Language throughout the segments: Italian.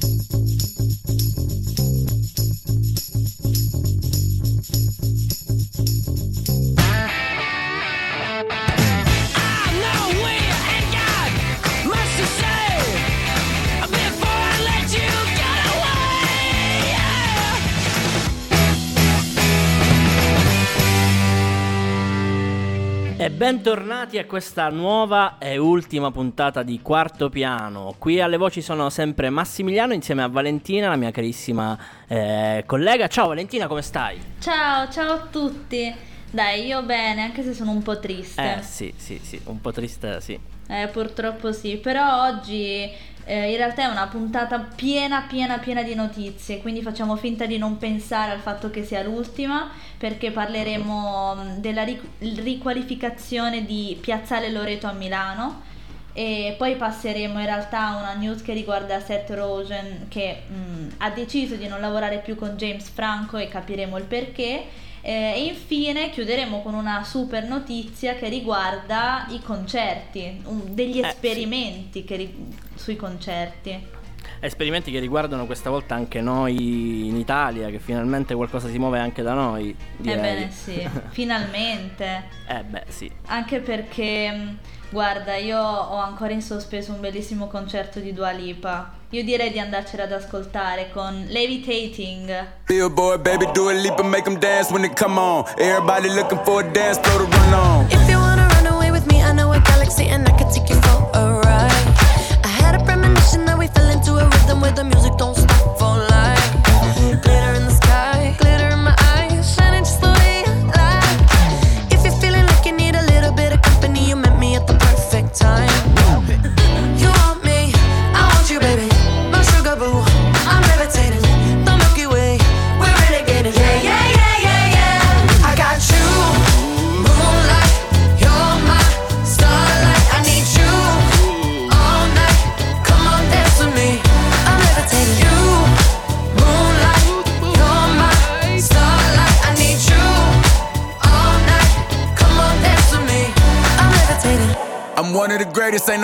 thank you bentornati a questa nuova e ultima puntata di Quarto Piano. Qui alle voci sono sempre Massimiliano insieme a Valentina, la mia carissima eh, collega. Ciao Valentina, come stai? Ciao, ciao a tutti. Dai, io bene, anche se sono un po' triste. Eh sì, sì, sì, un po' triste, sì. Eh, purtroppo sì, però oggi eh, in realtà è una puntata piena, piena, piena di notizie, quindi facciamo finta di non pensare al fatto che sia l'ultima, perché parleremo mm, della riqualificazione di Piazzale Loreto a Milano e poi passeremo in realtà a una news che riguarda Seth Rogen che mh, mm, ha deciso di non lavorare più con James Franco e capiremo il perché eh, e infine chiuderemo con una super notizia che riguarda i concerti, un, degli esperimenti eh, sì. sui concerti. Esperimenti che riguardano questa volta anche noi in Italia, che finalmente qualcosa si muove anche da noi. Direi. Ebbene sì, finalmente. Eh beh sì. Anche perché, guarda, io ho ancora in sospeso un bellissimo concerto di Dua Lipa io direi di andarcela ad ascoltare con Levitating. Billboard, baby, do a leap and make them dance when they come on. Everybody looking for a dance floor to run on. If you wanna run away with me, I know a galaxy and I can take you for a ride. I had a premonition that we fell into a rhythm where the music don't stop for life.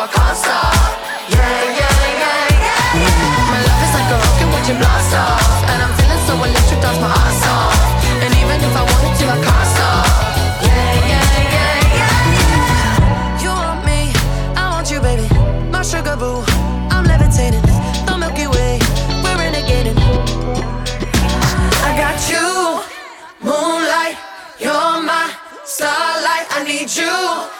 a concert. Yeah, yeah, yeah, yeah. My love is like a rocket when you blast off. And I'm feeling so electric, that's my ass off. And even if I wanted to, I can't stop. Yeah, yeah, yeah, yeah. You want me, I want you, baby. My sugar boo, I'm levitating. The Milky Way, we're renegading. I got you, moonlight You're my starlight, I need you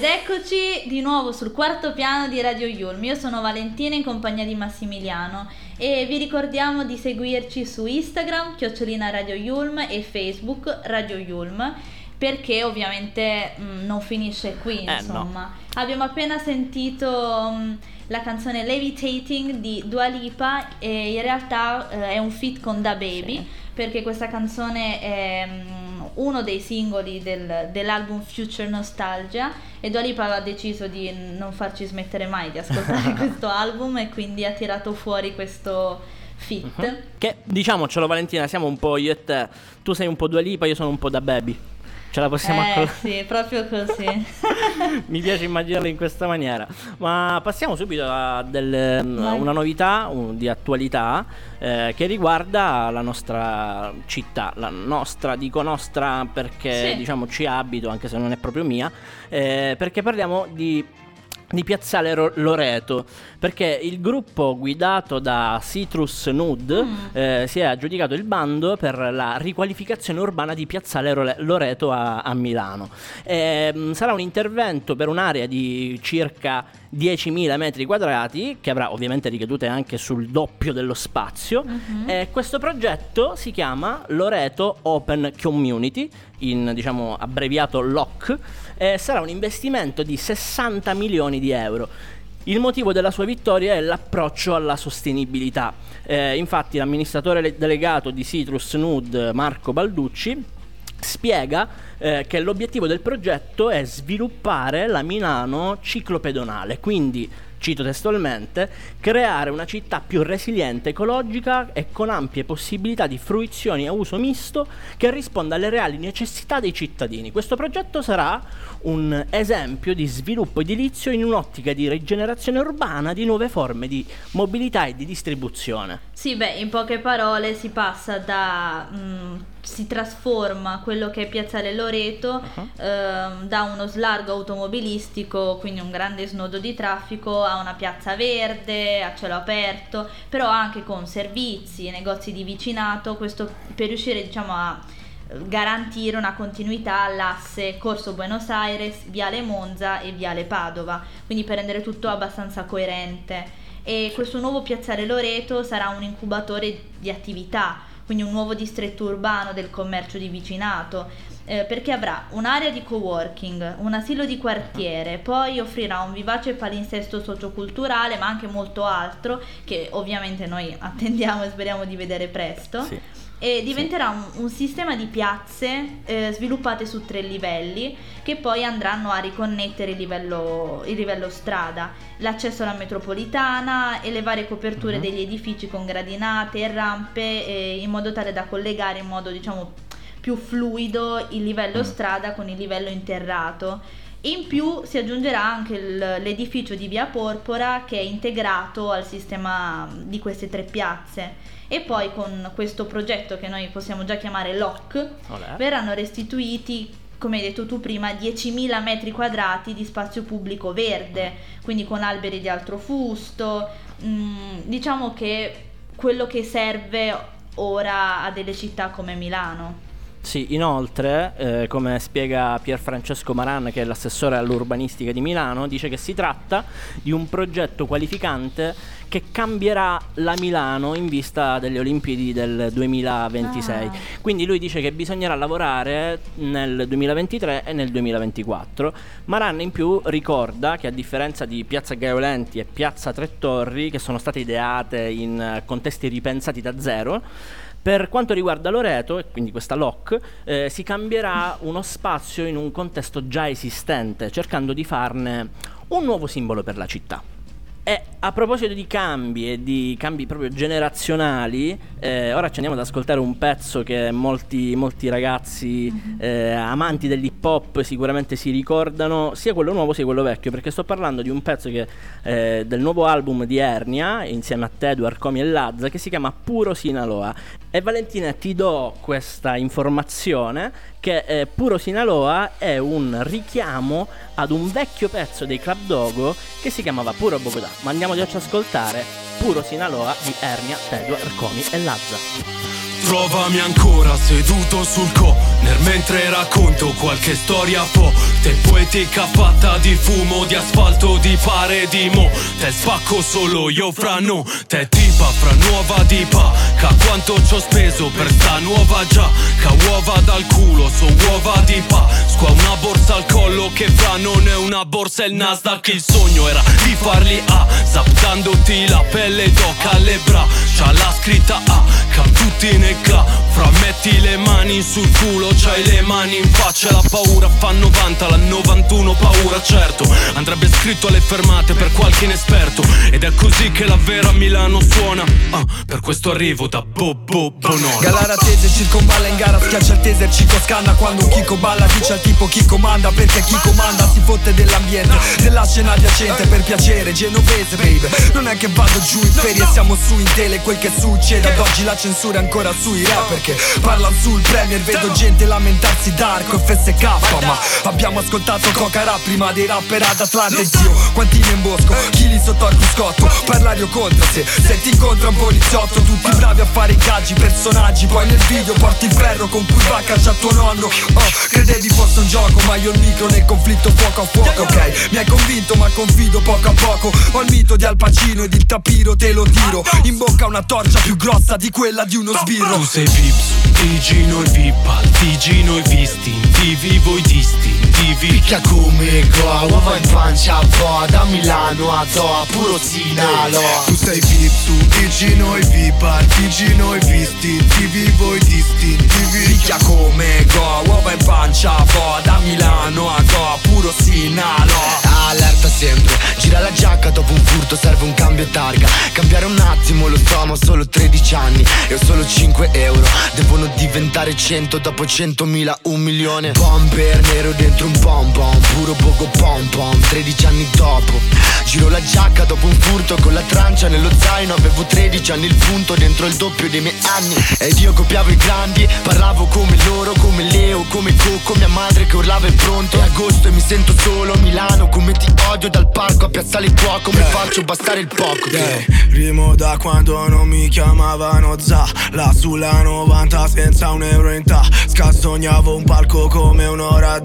Ed eccoci di nuovo sul quarto piano di Radio Yulm. Io sono Valentina in compagnia di Massimiliano e vi ricordiamo di seguirci su Instagram, chiocciolina Radio Yulm e Facebook Radio Yulm perché ovviamente mh, non finisce qui, insomma. Eh, no. Abbiamo appena sentito mh, la canzone Levitating di Dua Lipa e in realtà eh, è un fit con Da Baby, sì. perché questa canzone è mh, uno dei singoli del, dell'album Future Nostalgia e Dua Lipa ha deciso di non farci smettere mai di ascoltare questo album e quindi ha tirato fuori questo fit. Uh-huh. Che diciamocelo Valentina, siamo un po' io e te. Tu sei un po' Dua Lipa, io sono un po' da baby. Ce la possiamo eh, Sì, proprio così. Mi piace immaginarla in questa maniera. Ma passiamo subito a del, una novità un, di attualità eh, che riguarda la nostra città. La nostra, dico nostra perché sì. diciamo ci abito, anche se non è proprio mia. Eh, perché parliamo di di Piazzale Loreto perché il gruppo guidato da Citrus Nude mm. eh, si è aggiudicato il bando per la riqualificazione urbana di Piazzale Loreto a, a Milano. Eh, sarà un intervento per un'area di circa 10.000 metri quadrati che avrà ovviamente ricadute anche sul doppio dello spazio. Mm-hmm. Eh, questo progetto si chiama Loreto Open Community, in diciamo abbreviato LOC eh, sarà un investimento di 60 milioni di euro. Il motivo della sua vittoria è l'approccio alla sostenibilità. Eh, infatti l'amministratore delegato di Citrus Nude, Marco Balducci, spiega eh, che l'obiettivo del progetto è sviluppare la Milano ciclopedonale, quindi cito testualmente, creare una città più resiliente, ecologica e con ampie possibilità di fruizioni a uso misto che risponda alle reali necessità dei cittadini. Questo progetto sarà un esempio di sviluppo edilizio in un'ottica di rigenerazione urbana di nuove forme di mobilità e di distribuzione. Sì, beh, in poche parole si passa da... Mh, mm, si trasforma quello che è Piazzale Loreto uh-huh. ehm, da uno slargo automobilistico, quindi un grande snodo di traffico, a una piazza verde, a cielo aperto, però anche con servizi, negozi di vicinato, questo per riuscire diciamo a garantire una continuità all'asse Corso Buenos Aires, Viale Monza e Viale Padova, quindi per rendere tutto abbastanza coerente. E questo nuovo piazzale Loreto sarà un incubatore di attività, quindi un nuovo distretto urbano del commercio di vicinato, eh, perché avrà un'area di coworking, un asilo di quartiere, poi offrirà un vivace palinsesto socioculturale, ma anche molto altro, che ovviamente noi attendiamo e speriamo di vedere presto. Sì e diventerà un, un, sistema di piazze eh, sviluppate su tre livelli che poi andranno a riconnettere il livello, il livello strada, l'accesso alla metropolitana e le varie coperture uh-huh. degli edifici con gradinate e rampe eh, in modo tale da collegare in modo diciamo più fluido il livello uh-huh. strada con il livello interrato. In più si aggiungerà anche l'edificio di Via Porpora che è integrato al sistema di queste tre piazze e poi con questo progetto che noi possiamo già chiamare LOC Olè. verranno restituiti come hai detto tu prima 10.000 metri quadrati di spazio pubblico verde quindi con alberi di altro fusto mm, diciamo che quello che serve ora a delle città come Milano sì, inoltre, eh, come spiega Pier Francesco Maran, che è l'assessore all'urbanistica di Milano, dice che si tratta di un progetto qualificante che cambierà la Milano in vista delle Olimpiadi del 2026. Ah. Quindi lui dice che bisognerà lavorare nel 2023 e nel 2024. Maran in più ricorda che a differenza di Piazza Gaiolenti e Piazza Tre Torri, che sono state ideate in contesti ripensati da zero, per quanto riguarda Loreto, e quindi questa LOC, eh, si cambierà uno spazio in un contesto già esistente, cercando di farne un nuovo simbolo per la città. E a proposito di cambi e di cambi proprio generazionali, eh, ora ci andiamo ad ascoltare un pezzo che molti, molti ragazzi mm-hmm. eh, amanti dell'hip hop sicuramente si ricordano, sia quello nuovo sia quello vecchio, perché sto parlando di un pezzo che, eh, del nuovo album di Ernia, insieme a Tedu, Arcomi e Lazza, che si chiama Puro Sinaloa. E Valentina ti do questa informazione che eh, Puro Sinaloa è un richiamo ad un vecchio pezzo dei Club Dogo che si chiamava Puro Bogotà. Ma andiamo già a ascoltare Puro Sinaloa di Ernia, Tedua, Arcomi e Lazza. Trovami ancora seduto sul corner mentre racconto qualche storia forte Poetica fatta di fumo, di asfalto, di pare di mo. Te spacco solo io fra no Te tipa fra nuova dipa. Ca quanto ci ho speso per sta nuova già. Ca uova dal culo, so uova di pa. Squa una borsa al collo che fra non è una borsa il Nasdaq. Il sogno era di farli A Zaptandoti la pelle d'oca alle braccia La scritta A tutti ne ca Fra metti le mani sul culo C'hai le mani in faccia. La paura fa 90 La 91 paura certo. Andrebbe scritto alle fermate per qualche inesperto. Ed è così che la vera Milano suona. Ah, Per questo arrivo da Bobo Bonona Galara tese circonvalla in gara Schiaccia il taser Cico scanna. Quando un Chico balla Dice al tipo chi comanda Perché chi comanda si fotte dell'ambiente Della scena adiacente Per piacere genovese baby. Non è che vado giù in ferie Siamo su in tele Quel che succede ad oggi la censura è ancora sui rapper Che parlano sul premier Vedo gente lamentarsi d'arco FSK Ma abbiamo ascoltato Coca Rap prima dei rapper ad Atlanta Zio, quanti ne in bosco Chili sotto al cruscotto Parlare o contro se Se ti incontra un poliziotto Tutti bravi a fare ingaggi Personaggi. Poi nel video porti il ferro Con cui va a caccia tuo nonno. Oh, credevi fosse un gioco Ma io il micro nel conflitto fuoco a fuoco Ok, mi hai convinto ma confido poco a poco. Ho il mito di Al Pacino ed il tapiro te lo tiro. In bocca una torcia più grossa di quella di uno sbirro Tu sei Vips, TG noi Vipal, TG noi visti TV voi distintivi Picchia come go, uova in pancia a Da Milano a Doha, puro Sinalo Tu sei VIP su TG noi VIP TG noi visti TV voi distintivi. Picchia come go, uova in pancia a Da Milano a Doha, puro Sinalo Allerta sempre, gira la giacca dopo un furto serve un cambio targa. Cambiare un attimo lo so ma ho solo 13 anni E ho solo 5 euro. Devono diventare 100 dopo 100.000 un milione. Bomber nero dentro un pom pom Puro poco pom pom 13 anni dopo. Giro la giacca dopo un furto con la trancia nello zaino Avevo 13 anni il punto dentro il doppio dei miei anni. Ed io copiavo i grandi Parlavo come loro, come Leo, come Coco Mia madre che urlava è pronto. È agosto e mi sento solo Milano come ti odio dal parco a piazzale il fuoco Mi faccio bastare il poco. Yeah, rimo da quando non mi chiamavano Za Là sulla 90 senza un euro in tasca Sognavo un palco come un'ora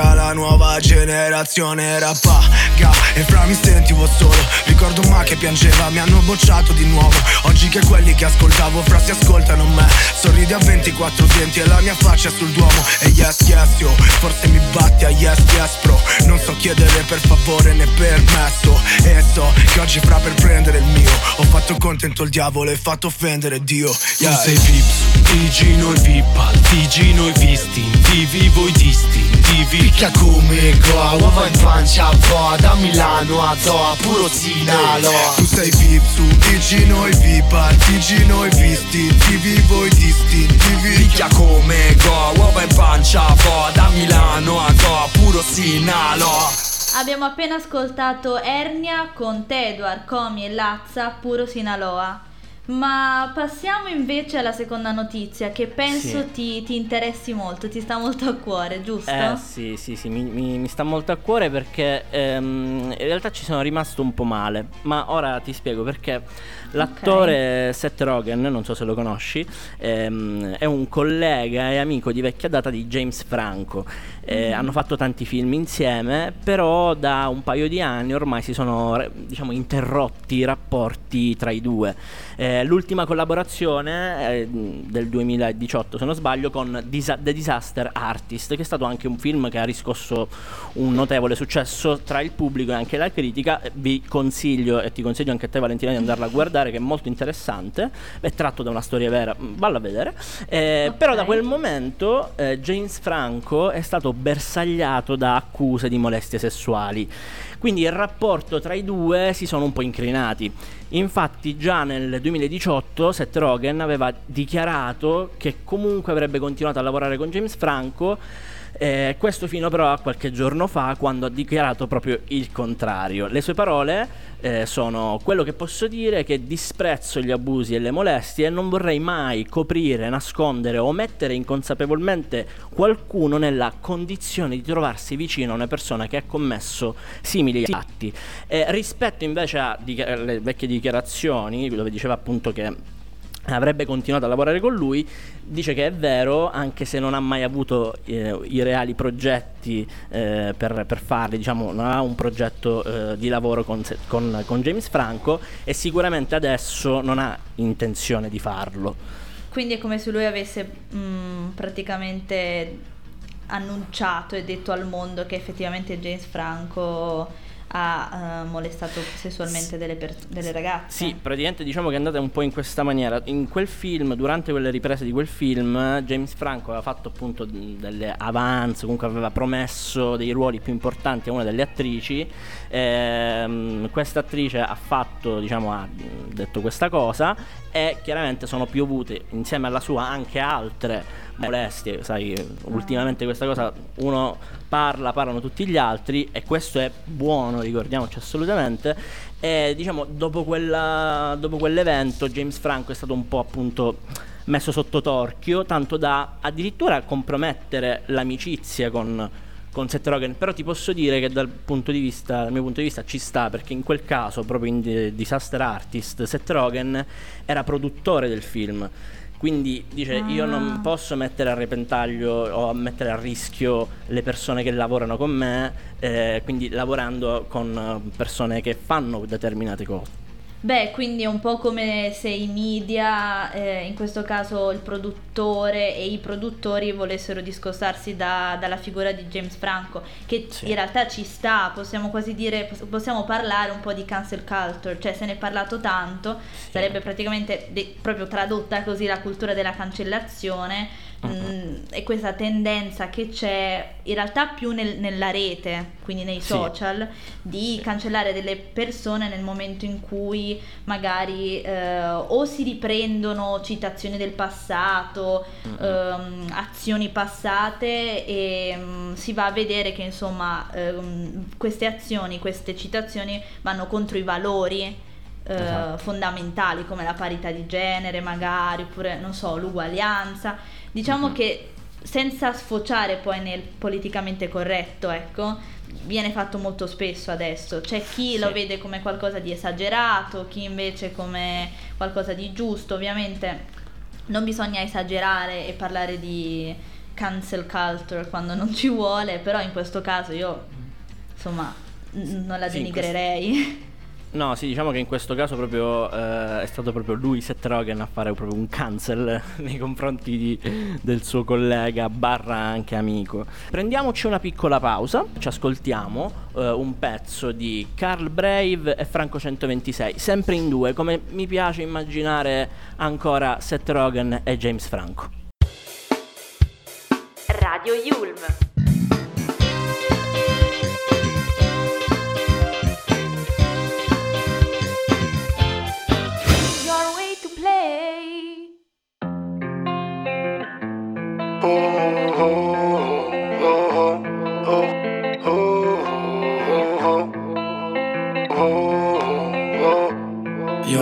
d'aria La nuova generazione rappaga. E fra mi sentivo solo. Ricordo ma che piangeva Mi hanno bocciato di nuovo. Oggi che quelli che ascoltavo fra si ascoltano me. Sorridi a 24 denti e la mia faccia sul duomo. E yes yes yo Forse mi batti a yes yes bro. Non so chiedere per favore né permesso. E so che oggi fra per prendere il mio. Ho fatto contento il diavolo e fatto offendere Dio. Tu yeah. sei Vips, TG noi Vipal, TG noi visti TV voi distintivi Picchia come go, uova in pancia a po' Da Milano a Doha, puro Sinalo Tu sei VIP su TG noi VIP TG noi visti TV voi distintivi Picchia come go, uova in pancia a po' Da Milano a Doha, puro Sinalo Abbiamo appena ascoltato Ernia con Tedua, Comi e Lazza, puro Sinaloa. Ma passiamo invece alla seconda notizia che penso Sì. ti, ti interessi molto, ti sta molto a cuore, giusto? Eh sì, sì, sì, mi, mi- mi sta molto a cuore perché ehm, in realtà ci sono rimasto un po' male, ma ora ti spiego perché l'attore Seth Rogen, non so se lo conosci, ehm, è un collega e amico di vecchia data di James Franco. Eh, Hanno fatto tanti film insieme, però da un paio di anni ormai si sono diciamo interrotti i rapporti tra i due. Eh, l'ultima collaborazione eh, del 2018, se non sbaglio, con Disa- The Disaster Artist, che è stato anche un film che ha riscosso un notevole successo tra il pubblico e anche la critica. Eh, Vi consiglio e ti consiglio anche a te Valentina di andarla a guardare che è molto interessante, è tratto da una storia vera, mm, valla a vedere. Eh, Ok. Però da quel momento eh, James Franco è stato bersagliato da accuse di molestie sessuali. Quindi il rapporto tra i due si sono un po' incrinati. Infatti già nel 2018 Seth Rogen aveva dichiarato che comunque avrebbe continuato a lavorare con James Franco Eh, questo fino però a qualche giorno fa quando ha dichiarato proprio il contrario. Le sue parole eh, sono quello che posso dire è che disprezzo gli abusi e le molestie e non vorrei mai coprire, nascondere o mettere inconsapevolmente qualcuno nella condizione di trovarsi vicino a una persona che ha commesso simili atti. Eh, rispetto invece alle vecchie dichiarazioni dove diceva appunto che avrebbe continuato a lavorare con lui, dice che è vero, anche se non ha mai avuto eh, i reali progetti eh, per, per, farli, diciamo, non ha un progetto eh, di lavoro con, con, con, James Franco e sicuramente adesso non ha intenzione di farlo. Quindi è come se lui avesse mh, mm, praticamente annunciato e detto al mondo che effettivamente James Franco ha uh, molestato sessualmente delle, per- delle, ragazze. Sì, praticamente diciamo che è andata un po' in questa maniera. In quel film, durante quelle riprese di quel film, James Franco aveva fatto appunto delle avance, comunque aveva promesso dei ruoli più importanti a una delle attrici. Ehm, questa attrice ha fatto, diciamo, ha detto questa cosa e chiaramente sono piovute insieme alla sua anche altre molestie, sai, ultimamente questa cosa uno parla, parlano tutti gli altri e questo è buono, ricordiamoci assolutamente. E diciamo, dopo, quella, dopo quell'evento James Franco è stato un po' appunto messo sotto torchio, tanto da addirittura compromettere l'amicizia con, con Seth Rogen, però ti posso dire che dal, punto di vista, dal mio punto di vista ci sta, perché in quel caso, proprio in Disaster Artist, Seth Rogen era produttore del film quindi dice ah. io non ah. posso mettere a repentaglio o mettere a rischio le persone che lavorano con me, eh, quindi lavorando con persone che fanno determinate cose. Beh, quindi è un po' come se i media, eh, in questo caso il produttore e i produttori volessero discostarsi da, dalla figura di James Franco, che sì. in realtà ci sta, possiamo quasi dire, possiamo parlare un po' di cancel culture, cioè se ne è parlato tanto, sì. sarebbe praticamente de- proprio tradotta così la cultura della cancellazione Uh-huh. e questa tendenza che c'è in realtà più nel, nella rete, quindi nei social, sì. di cancellare delle persone nel momento in cui magari eh, o si riprendono citazioni del passato, uh-huh. ehm, azioni passate e um, si va a vedere che insomma ehm, queste azioni, queste citazioni vanno contro i valori. Eh, esatto. fondamentali come la parità di genere magari oppure non so l'uguaglianza Diciamo mm-hmm. che senza sfociare poi nel politicamente corretto, ecco, viene fatto molto spesso adesso. C'è chi sì. lo vede come qualcosa di esagerato, chi invece come qualcosa di giusto. Ovviamente non bisogna esagerare e parlare di cancel culture quando non ci vuole, però in questo caso io insomma n- non la denigrerei. Sì, No, sì, diciamo che in questo caso proprio eh, è stato proprio lui, Seth Rogen, a fare proprio un cancel nei confronti di, del suo collega barra anche amico. Prendiamoci una piccola pausa, ci ascoltiamo eh, un pezzo di Carl Brave e Franco 126, sempre in due, come mi piace immaginare ancora Seth Rogen e James Franco. Radio Yulm Io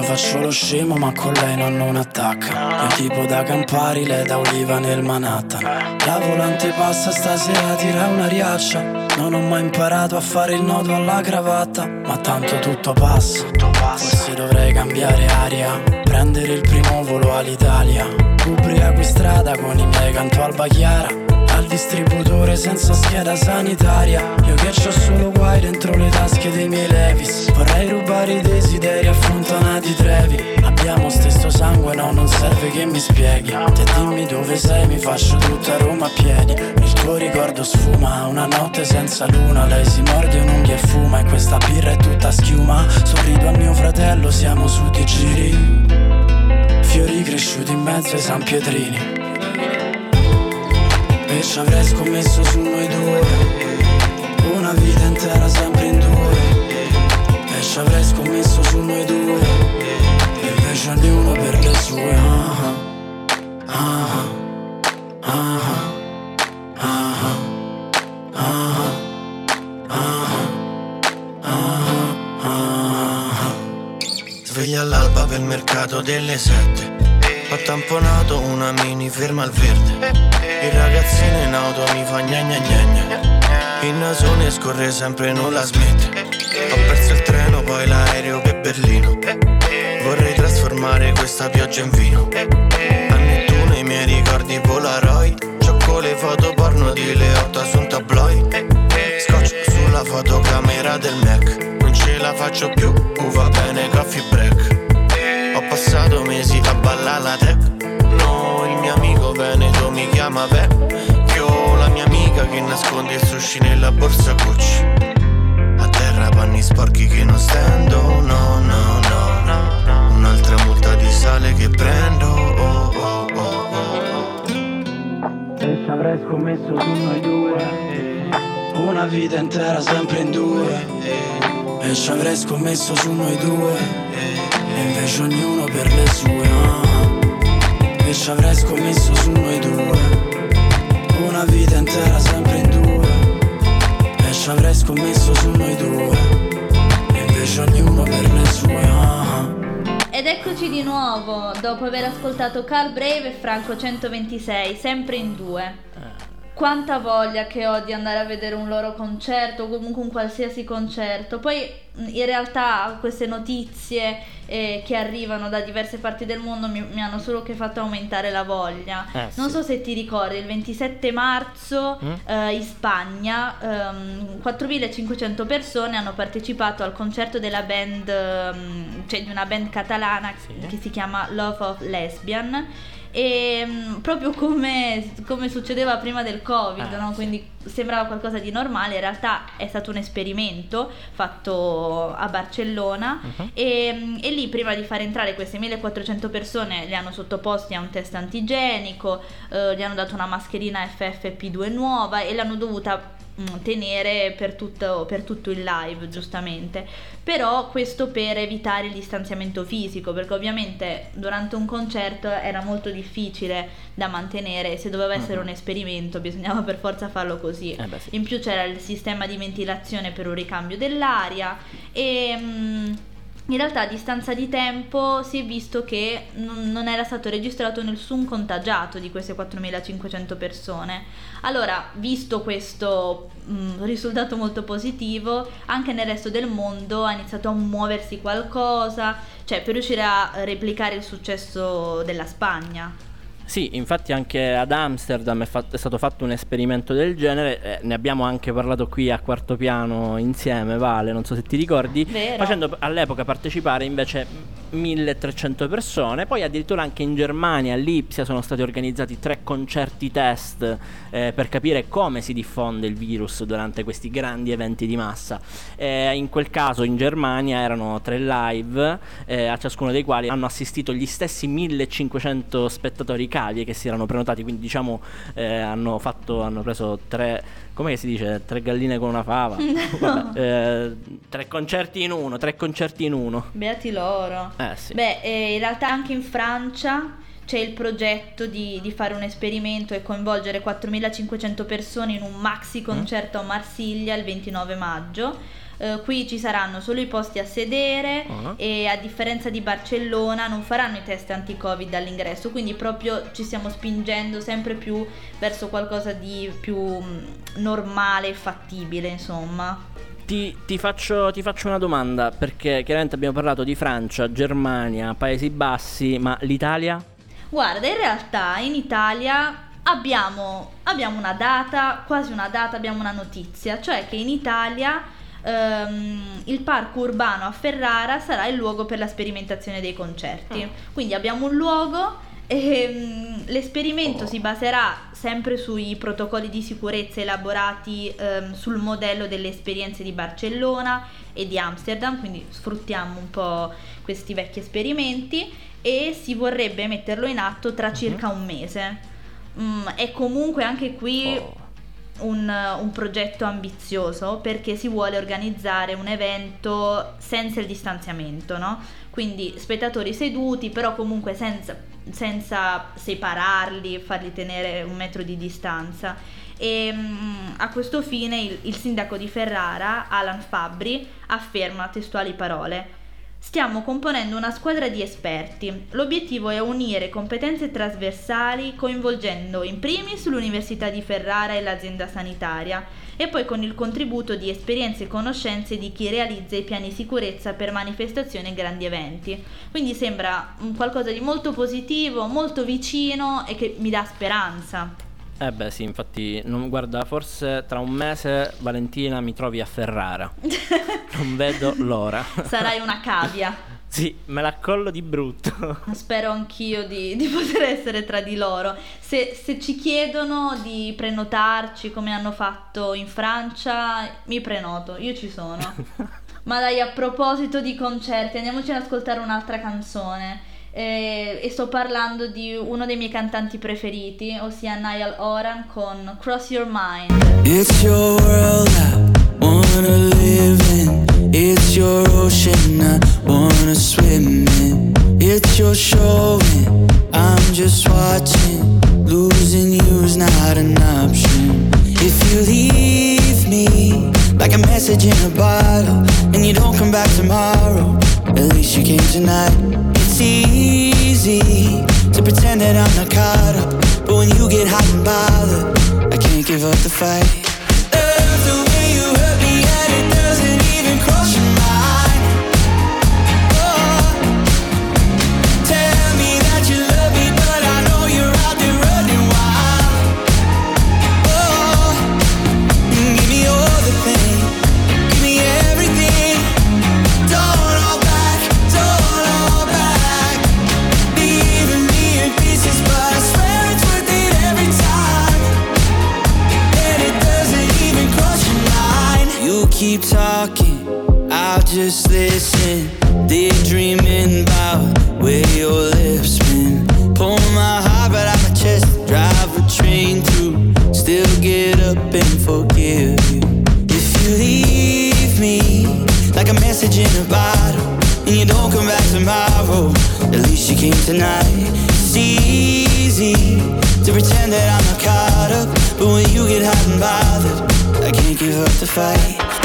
faccio lo scemo ma con lei non, non attacca Io tipo da Campari, lei da Oliva nel Manhattan. La volante passa stasera tira una riaccia. Non ho mai imparato a fare il nodo alla cravatta Ma tanto tutto passa. Forse dovrei cambiare aria Prendere il primo volo all'Italia Ubriaco in strada con i miei canto alba chiara al distributore senza scheda sanitaria. Io che ho solo guai dentro le tasche dei miei Levis. Vorrei rubare i desideri affrontonati trevi. Abbiamo stesso sangue, no, non serve che mi spieghi. Te dimmi dove sei, mi faccio tutta Roma a piedi. Il tuo ricordo sfuma, una notte senza luna. Lei si morde un'unghia e fuma E questa birra è tutta schiuma. Sorrido a mio fratello, siamo su di giri mezzo ai San Pietrini E ci avrei scommesso su noi due Una vita intera sempre in due E ci avrei scommesso su noi due E invece ognuno uno per le sue ah, ah, ah, Sveglia all'alba per mercato delle sette tamponato una mini ferma al verde. Il ragazzino in auto mi fa gna gna gna gna. Il nasone scorre sempre non la smette. Ho perso il treno poi l'aereo per Berlino. Vorrei trasformare questa pioggia in vino. A Nettuno i miei ricordi Polaroid Ciocco le foto porno di Leotta su un tabloid Scotch sulla fotocamera del Mac. Non ce la faccio più, uh, va bene coffee break passato mesi a ballare la tech. No, il mio amico Veneto mi chiama vecchio La mia amica che nasconde il sushi nella borsa Gucci. A terra panni sporchi che non stendo No, no, no, no. Un'altra multa di sale che prendo oh, oh, oh, oh. E ci avrei scommesso su noi due. Una vita intera sempre in due. E ci avrei scommesso su noi due E invece ognuno per le sue ah. E ci avrei scommesso su noi due Una vita intera sempre in due E ci avrei scommesso su noi due E invece ognuno per le sue ah. Ed eccoci di nuovo, dopo aver ascoltato Carl Brave e Franco 126, sempre in due. Quanta voglia che ho di andare a vedere un loro concerto o comunque un qualsiasi concerto. Poi in realtà queste notizie eh, che arrivano da diverse parti del mondo mi, mi hanno solo che fatto aumentare la voglia. Eh, non sì. so se ti ricordi, il 27 marzo Mm? eh, in Spagna ehm, 4.500 persone hanno partecipato al concerto della band, ehm, cioè di una band catalana Sì. che si chiama Love of Lesbian. E mm, proprio come, come succedeva prima del covid, Ah, no? sì. quindi sembrava qualcosa di normale, in realtà è stato un esperimento fatto a Barcellona Mhm. e, mm, e lì prima di far entrare queste 1400 persone li hanno sottoposti a un test antigenico, eh, gli hanno dato una mascherina FFP2 nuova e l'hanno dovuta tenere per tutto, per tutto il live giustamente. Però questo per evitare il distanziamento fisico perché ovviamente durante un concerto era molto difficile da mantenere se doveva essere un esperimento bisognava per forza farlo così. Eh beh, sì. in più c'era il sistema di ventilazione per un ricambio dell'aria e mm, in realtà a distanza di tempo si è visto che non era stato registrato nessun contagiato di queste 4.500 persone. Allora, visto questo mm, risultato molto positivo, anche nel resto del mondo ha iniziato a muoversi qualcosa, cioè per riuscire a replicare il successo della Spagna. Sì, infatti anche ad Amsterdam è, fat- è stato fatto un esperimento del genere, eh, ne abbiamo anche parlato qui a quarto piano insieme, Vale, non so se ti ricordi, Vero. facendo all'epoca partecipare invece 1300 persone, poi addirittura anche in Germania, a Lipsia, sono stati organizzati tre concerti test eh, per capire come si diffonde il virus durante questi grandi eventi di massa. Eh, in quel caso in Germania erano tre live, eh, a ciascuno dei quali hanno assistito gli stessi 1500 spettatori cavie che si erano prenotati, quindi diciamo eh, hanno fatto, hanno preso tre, come si dice, tre galline con una fava, Vabbè, eh, tre concerti in uno, tre concerti in uno. Beati loro. Eh sì. Beh, eh, in realtà anche in Francia c'è il progetto di, di fare un esperimento e coinvolgere 4.500 persone in un maxi concerto a Marsiglia il 29 maggio. Eh, qui ci saranno solo i posti a sedere Ah. e a differenza di Barcellona non faranno i test anti-covid all'ingresso, quindi proprio ci stiamo spingendo sempre più verso qualcosa di più mm, normale e fattibile, insomma. Ti, ti faccio, ti faccio una domanda, perché chiaramente abbiamo parlato di Francia, Germania, Paesi Bassi, ma l'Italia? Guarda, in realtà in Italia abbiamo, abbiamo una data, quasi una data, abbiamo una notizia, cioè che in Italia ehm, il parco urbano a Ferrara sarà il luogo per la sperimentazione dei concerti. Quindi abbiamo un luogo e mm, l'esperimento si baserà sempre sui protocolli di sicurezza elaborati ehm, sul modello delle esperienze di Barcellona e di Amsterdam, quindi sfruttiamo un po' questi vecchi esperimenti e si vorrebbe metterlo in atto tra circa un mese. Mm, è comunque anche qui Oh. Un, un progetto ambizioso perché si vuole organizzare un evento senza il distanziamento, no? Quindi spettatori seduti, però comunque senza, senza separarli, farli tenere un metro di distanza. E mm, a questo fine il, il sindaco di Ferrara, Alan Fabbri, afferma testuali parole. Stiamo componendo una squadra di esperti. L'obiettivo è unire competenze trasversali coinvolgendo in primis l'Università di Ferrara e l'azienda sanitaria e poi con il contributo di esperienze e conoscenze di chi realizza i piani sicurezza per manifestazioni e grandi eventi. Quindi sembra qualcosa di molto positivo, molto vicino e che mi dà speranza. Eh beh sì, infatti, non, guarda, forse tra un mese Valentina mi trovi a Ferrara. non vedo l'ora. Sarai una cavia. sì, me la collo di brutto. Spero anch'io di, di poter essere tra di loro. Se, se, ci chiedono di prenotarci come hanno fatto in Francia, mi prenoto, io ci sono. Ma dai, a proposito di concerti, andiamoci ad ascoltare un'altra canzone eh, e sto parlando di uno dei miei cantanti preferiti, ossia Niall Oran con Cross Your Mind. It's your world I wanna live in. It's your ocean I wanna swim in. It's your show I'm just watching. Losing you's not an option. If you leave me like a message in a bottle and you don't come back tomorrow, at least you came tonight It's easy to pretend that I'm not caught up. But when you get hot and bothered, I can't give up the fight. Just listen. Daydreaming about where your lips been. Pull my heart right out my chest. Drive a train through. Still get up and forgive you. If you leave me like a message in a bottle. And you don't come back tomorrow. At least you came tonight. It's easy to pretend that I'm not caught up. But when you get hot and bothered, I can't give up the fight.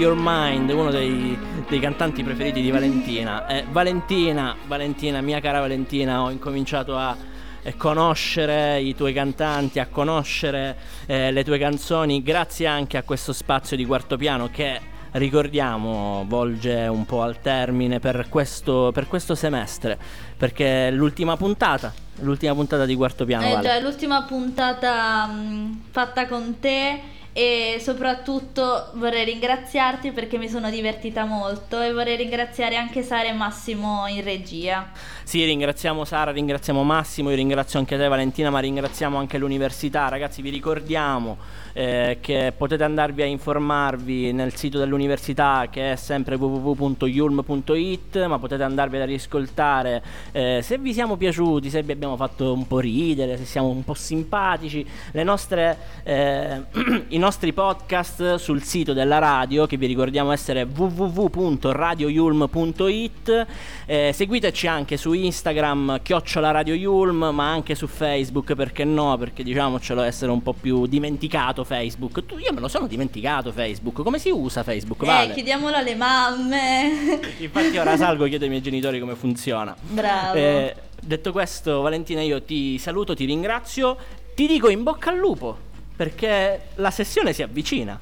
Your Mind, uno dei, dei cantanti preferiti di Valentina. Eh, Valentina, Valentina, mia cara Valentina, ho incominciato a eh, conoscere i tuoi cantanti, a conoscere eh, le tue canzoni, grazie anche a questo spazio di quarto piano che ricordiamo volge un po' al termine per questo, per questo semestre, perché è l'ultima puntata, l'ultima puntata di quarto piano. Eh vale. già, l'ultima puntata mh, fatta con te e soprattutto vorrei ringraziarti perché mi sono divertita molto e vorrei ringraziare anche Sara e Massimo in regia. Sì, ringraziamo Sara, ringraziamo Massimo, io ringrazio anche te Valentina, ma ringraziamo anche l'università. Ragazzi, vi ricordiamo eh, che potete andarvi a informarvi nel sito dell'università che è sempre www.yulm.it, ma potete andarvi ad riascoltare eh, se vi siamo piaciuti, se vi abbiamo fatto un po' ridere, se siamo un po' simpatici, le nostre, eh, i nostri nostri podcast sul sito della radio che vi ricordiamo essere www.radioyulm.it. Eh, seguiteci anche su Instagram chiocciola Radio Yulm, ma anche su Facebook, perché no? Perché diciamocelo essere un po' più dimenticato Facebook. Tu, io me lo sono dimenticato Facebook. Come si usa Facebook? Vale? Eh, chiediamolo alle mamme. Infatti ora salgo e chiedo ai miei genitori come funziona. Bravo. Eh, detto questo, Valentina, io ti saluto, ti ringrazio, ti dico in bocca al lupo, perché la sessione si avvicina.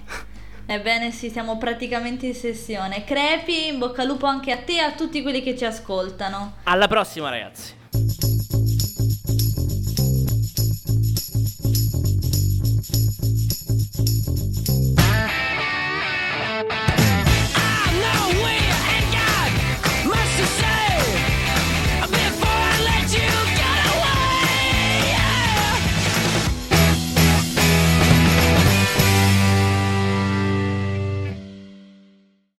Ebbene sì, siamo praticamente in sessione. Crepi, in bocca al lupo anche a te e a tutti quelli che ci ascoltano. Alla prossima, ragazzi.